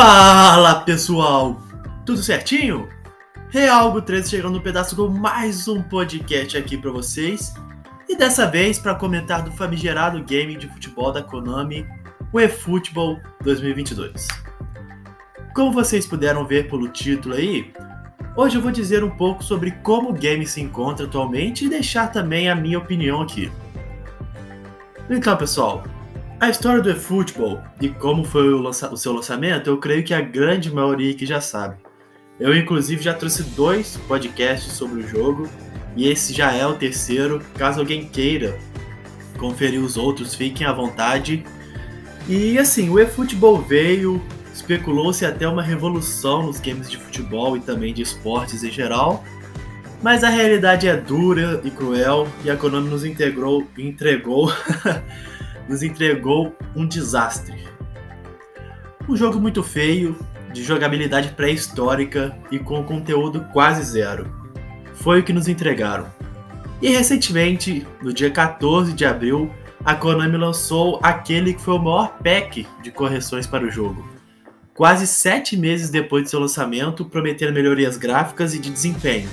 Fala pessoal, tudo certinho? Realgo 13 chegando no pedaço com mais um podcast aqui para vocês e dessa vez para comentar do famigerado game de futebol da Konami, o eFootball 2022. Como vocês puderam ver pelo título aí, hoje eu vou dizer um pouco sobre como o game se encontra atualmente e deixar também a minha opinião aqui. Então pessoal, a história do eFootball e como foi o, o, seu lançamento, eu creio que a grande maioria que já sabe. Eu, inclusive, já trouxe dois podcasts sobre o jogo e esse já é o terceiro. Caso alguém queira conferir os outros, fiquem à vontade. E assim, o eFootball veio, especulou-se até uma revolução nos games de futebol e também de esportes em geral. Mas a realidade é dura e cruel e a Konami nos integrou, entregou nos entregou um desastre. Um jogo muito feio, de jogabilidade pré-histórica e com conteúdo quase zero. Foi o que nos entregaram. E recentemente, no dia 14 de abril, a Konami lançou aquele que foi o maior pack de correções para o jogo. Quase sete meses depois de seu lançamento, prometendo melhorias gráficas e de desempenho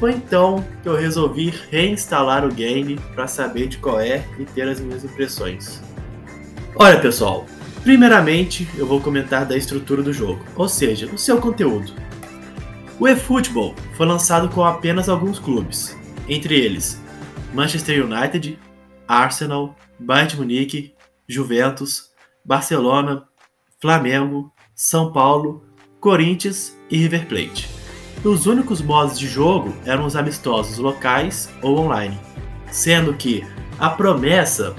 foi então que eu resolvi reinstalar o game para saber de qual é e ter as minhas impressões. Olha pessoal, primeiramente eu vou comentar da estrutura do jogo, ou seja, o seu conteúdo. O eFootball foi lançado com apenas alguns clubes, entre eles Manchester United, Arsenal, Bayern de Munique, Juventus, Barcelona, Flamengo, São Paulo, Corinthians e River Plate. Os únicos modos de jogo eram os amistosos locais ou online, sendo que a promessa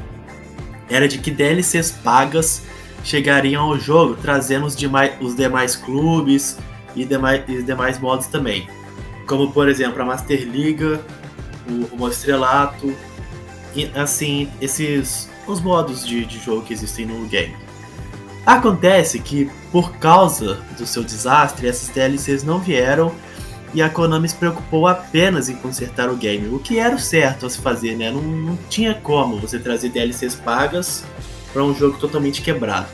era de que DLCs pagas chegariam ao jogo trazendo os demais, os demais clubes e demais, e demais modos também, como por exemplo a Master Liga, o, o Estrelato, e assim, esses os modos de, de jogo que existem no game. Acontece que, por causa do seu desastre, essas DLCs não vieram e a Konami se preocupou apenas em consertar o game, o que era o certo a se fazer, né? Não, não tinha como você trazer DLCs pagas para um jogo totalmente quebrado.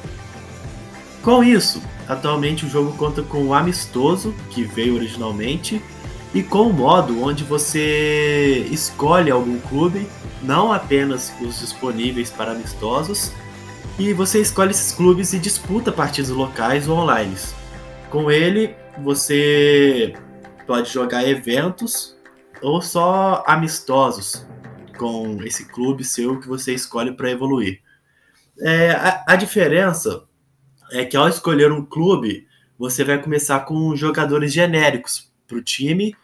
Com isso, atualmente o jogo conta com o Amistoso, que veio originalmente, e com o modo onde você escolhe algum clube, não apenas os disponíveis para amistosos, e você escolhe esses clubes e disputa partidas locais ou online. Com ele, você pode jogar eventos ou só amistosos com esse clube seu que você escolhe para evoluir. É, a, a, diferença é que ao escolher um clube, você vai começar com jogadores genéricos para o time,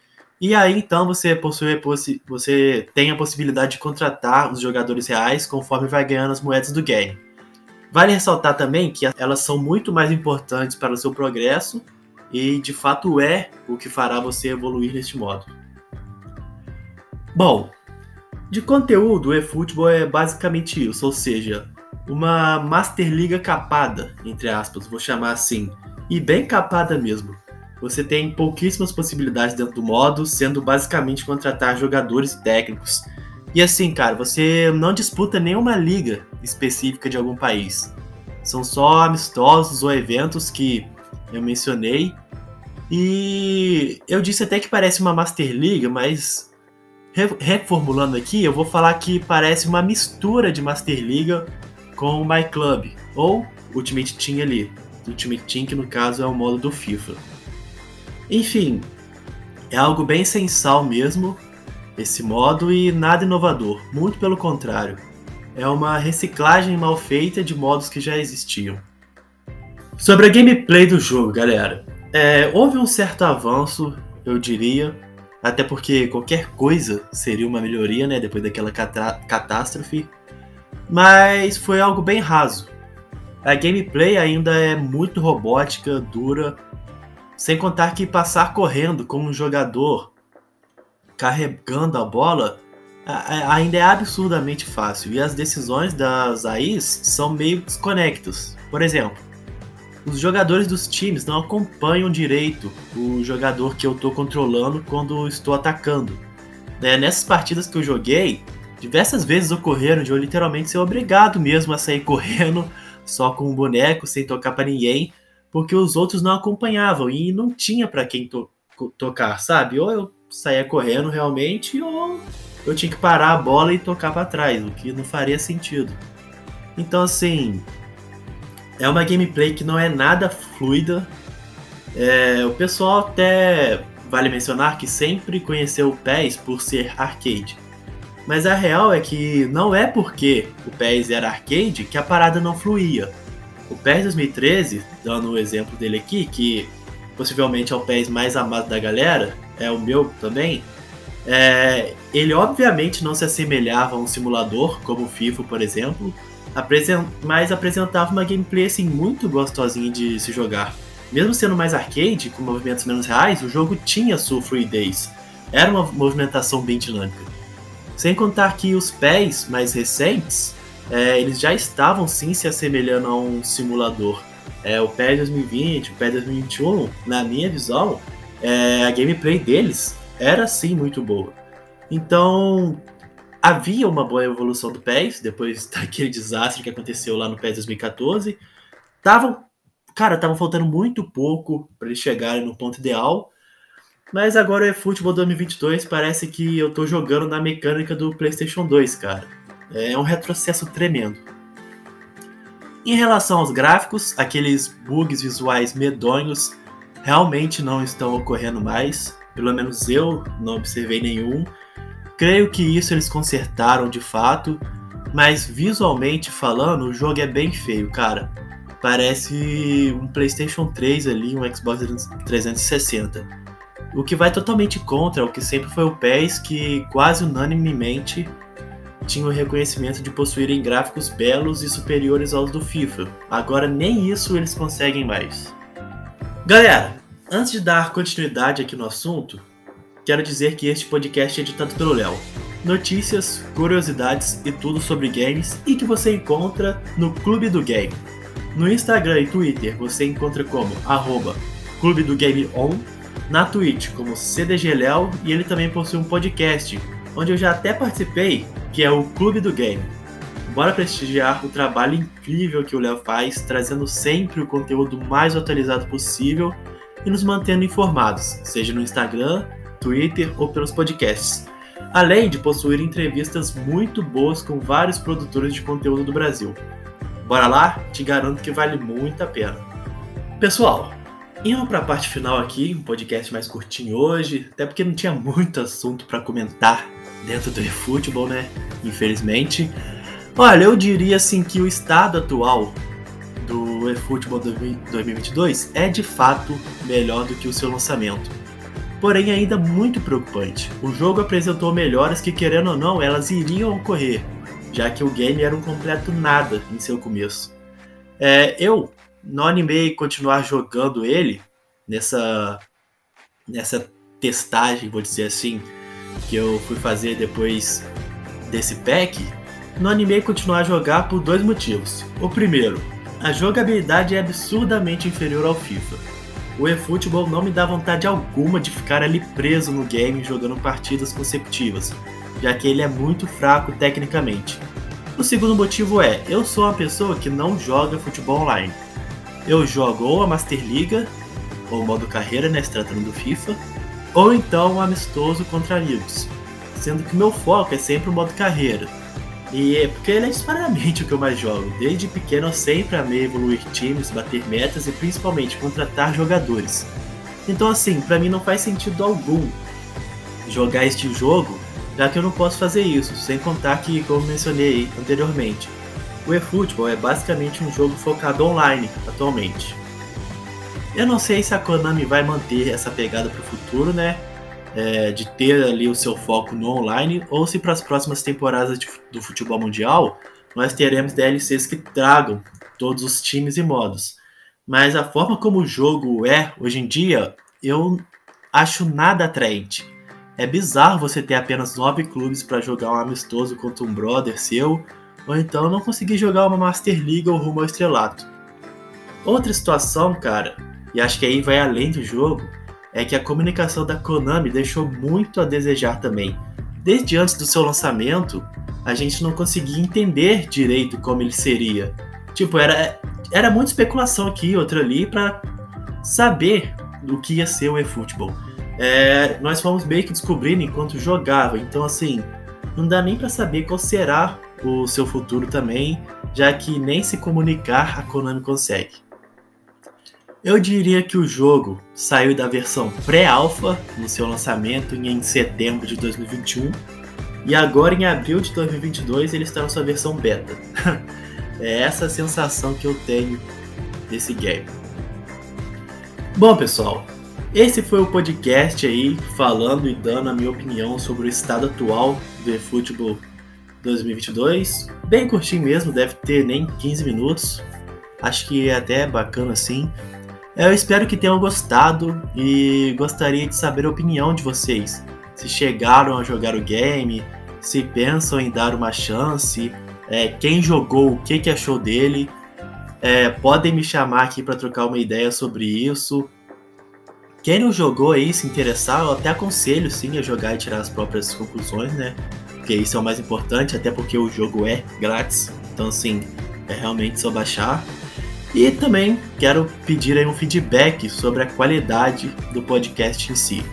e aí então você possui você tem a possibilidade de contratar os jogadores reais conforme vai ganhando as moedas do game. Vale ressaltar também que elas são muito mais importantes para o seu progresso e de fato é o que fará você evoluir neste modo. Bom, de conteúdo, o eFootball é basicamente isso, ou seja, uma Master Liga capada, entre aspas, vou chamar assim, e bem capada mesmo. Você tem pouquíssimas possibilidades dentro do modo, sendo basicamente contratar jogadores técnicos. E assim, cara, você não disputa nenhuma liga específica de algum país. São só amistosos ou eventos que eu mencionei e eu disse até que parece uma Master League, mas reformulando aqui, eu vou falar que parece uma mistura de Master League com o My Club, ou Ultimate Team ali. Ultimate Team, que no caso é o modo do FIFA. Enfim, é algo bem sensal mesmo, esse modo, e nada inovador, muito pelo contrário. É uma reciclagem mal feita de modos que já existiam. Sobre a gameplay do jogo, galera. É, houve um certo avanço, eu diria, até porque qualquer coisa seria uma melhoria, né, depois daquela catástrofe, mas foi algo bem raso. A gameplay ainda é muito robótica, dura, sem contar que passar correndo como um jogador carregando a bola ainda é absurdamente fácil e as decisões das AIs são meio desconectas. Por exemplo, os jogadores dos times não acompanham direito o jogador que eu estou controlando quando estou atacando. Né? Nessas partidas que eu joguei, diversas vezes ocorreram de eu literalmente ser obrigado mesmo a sair correndo só com um boneco, sem tocar para ninguém, porque os outros não acompanhavam e não tinha para quem to tocar, sabe? Ou eu saía correndo realmente, ou eu tinha que parar a bola e tocar para trás, o que não faria sentido. Então, assim, é uma gameplay que não é nada fluida. É, o pessoal até vale mencionar que sempre conheceu o PES por ser arcade. Mas a real é que não é porque o PES era arcade que a parada não fluía. O PES 2013, dando o exemplo dele aqui, que possivelmente é o PES mais amado da galera, é o meu também, é, ele obviamente não se assemelhava a um simulador, como o FIFA, por exemplo, mas apresentava uma gameplay assim, muito gostosinha de se jogar. Mesmo sendo mais arcade, com movimentos menos reais, o jogo tinha sua fluidez. Era uma movimentação bem dinâmica. Sem contar que os pés mais recentes, é, eles já estavam sim se assemelhando a um simulador. É, o PES 2020, o PES 2021, na minha visão, é, a gameplay deles era sim muito boa. Então, havia uma boa evolução do PES, depois daquele desastre que aconteceu lá no PES 2014. Tavam, cara, estavam faltando muito pouco para eles chegarem no ponto ideal. Mas agora o eFootball 2022 parece que eu tô jogando na mecânica do PlayStation 2, cara. É um retrocesso tremendo. Em relação aos gráficos, aqueles bugs visuais medonhos realmente não estão ocorrendo mais. Pelo menos eu não observei nenhum. Creio que isso eles consertaram de fato, mas visualmente falando, o jogo é bem feio, cara. Parece um PlayStation 3 ali, um Xbox 360. O que vai totalmente contra o que sempre foi o PES, que quase unanimemente tinha o reconhecimento de possuírem gráficos belos e superiores aos do FIFA. Agora nem isso eles conseguem mais. Galera, antes de dar continuidade aqui no assunto, quero dizer que este podcast é editado pelo Léo. Notícias, curiosidades e tudo sobre games e que você encontra no Clube do Game. No Instagram e Twitter você encontra como arroba Clube do Game On, na Twitch como CDGLéo e ele também possui um podcast, onde eu já até participei, que é o Clube do Game. Bora prestigiar o trabalho incrível que o Léo faz, trazendo sempre o conteúdo mais atualizado possível e nos mantendo informados, seja no Instagram, Twitter ou pelos podcasts. Além de possuir entrevistas muito boas com vários produtores de conteúdo do Brasil. Bora lá? Te garanto que vale muito a pena. Pessoal, indo para a parte final aqui, um podcast mais curtinho hoje, até porque não tinha muito assunto para comentar dentro do eFootball, né? Infelizmente. Olha, eu diria assim que o estado atual do eFootball 2022 é de fato melhor do que o seu lançamento porém ainda muito preocupante. O jogo apresentou melhoras que, querendo ou não, elas iriam ocorrer, já que o game era um completo nada em seu começo. É, eu não animei continuar jogando ele nessa, nessa testagem, vou dizer assim, que eu fui fazer depois desse pack. Não animei continuar a jogar por dois motivos. O primeiro, a jogabilidade é absurdamente inferior ao FIFA o eFootball não me dá vontade alguma de ficar ali preso no game jogando partidas consecutivas, já que ele é muito fraco tecnicamente. O segundo motivo é, eu sou uma pessoa que não joga futebol online. Eu jogo ou a Master Liga, ou modo carreira, né, se tratando do FIFA, ou então um amistoso contra amigos, sendo que meu foco é sempre o modo carreira, e é porque ele é disparadamente o que eu mais jogo. Desde pequeno eu sempre amei evoluir times, bater metas e principalmente contratar jogadores. Então assim, para mim não faz sentido algum jogar este jogo, já que eu não posso fazer isso, sem contar que, como mencionei anteriormente, o eFootball é basicamente um jogo focado online atualmente. Eu não sei se a Konami vai manter essa pegada para o futuro, né? É, de ter ali o seu foco no online, ou se para as próximas temporadas de, do futebol mundial nós teremos DLCs que tragam todos os times e modos. Mas a forma como o jogo é hoje em dia, eu acho nada atraente. É bizarro você ter apenas nove clubes para jogar um amistoso contra um brother seu, ou então não conseguir jogar uma Master League ou rumo ao estrelato. Outra situação, cara, e acho que aí vai além do jogo, é que a comunicação da Konami deixou muito a desejar também. Desde antes do seu lançamento, a gente não conseguia entender direito como ele seria. Tipo, era era muita especulação aqui, outra ali, para saber do que ia ser o eFootball. É, nós fomos meio que descobrindo enquanto jogava, então assim, não dá nem para saber qual será o seu futuro também, já que nem se comunicar a Konami consegue. Eu diria que o jogo saiu da versão pré-alpha no seu lançamento em setembro de 2021 e agora em abril de 2022 ele está na sua versão beta. é essa a sensação que eu tenho desse game. Bom, pessoal, esse foi o podcast aí falando e dando a minha opinião sobre o estado atual do eFootball 2022. Bem curtinho mesmo, deve ter nem 15 minutos. Acho que é até bacana assim. Eu espero que tenham gostado e gostaria de saber a opinião de vocês. Se chegaram a jogar o game, se pensam em dar uma chance, é, quem jogou, o que, que achou dele. É, podem me chamar aqui para trocar uma ideia sobre isso. Quem não jogou aí, se interessar, eu até aconselho sim a jogar e tirar as próprias conclusões, né? Porque isso é o mais importante, até porque o jogo é grátis. Então, assim, é realmente só baixar. E também quero pedir aí um feedback sobre a qualidade do podcast em si.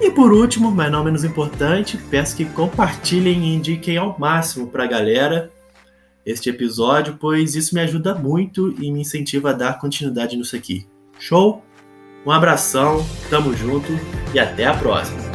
E por último, mas não menos importante, peço que compartilhem e indiquem ao máximo para a galera este episódio, pois isso me ajuda muito e me incentiva a dar continuidade nisso aqui. Show? Um abração, tamo junto e até a próxima!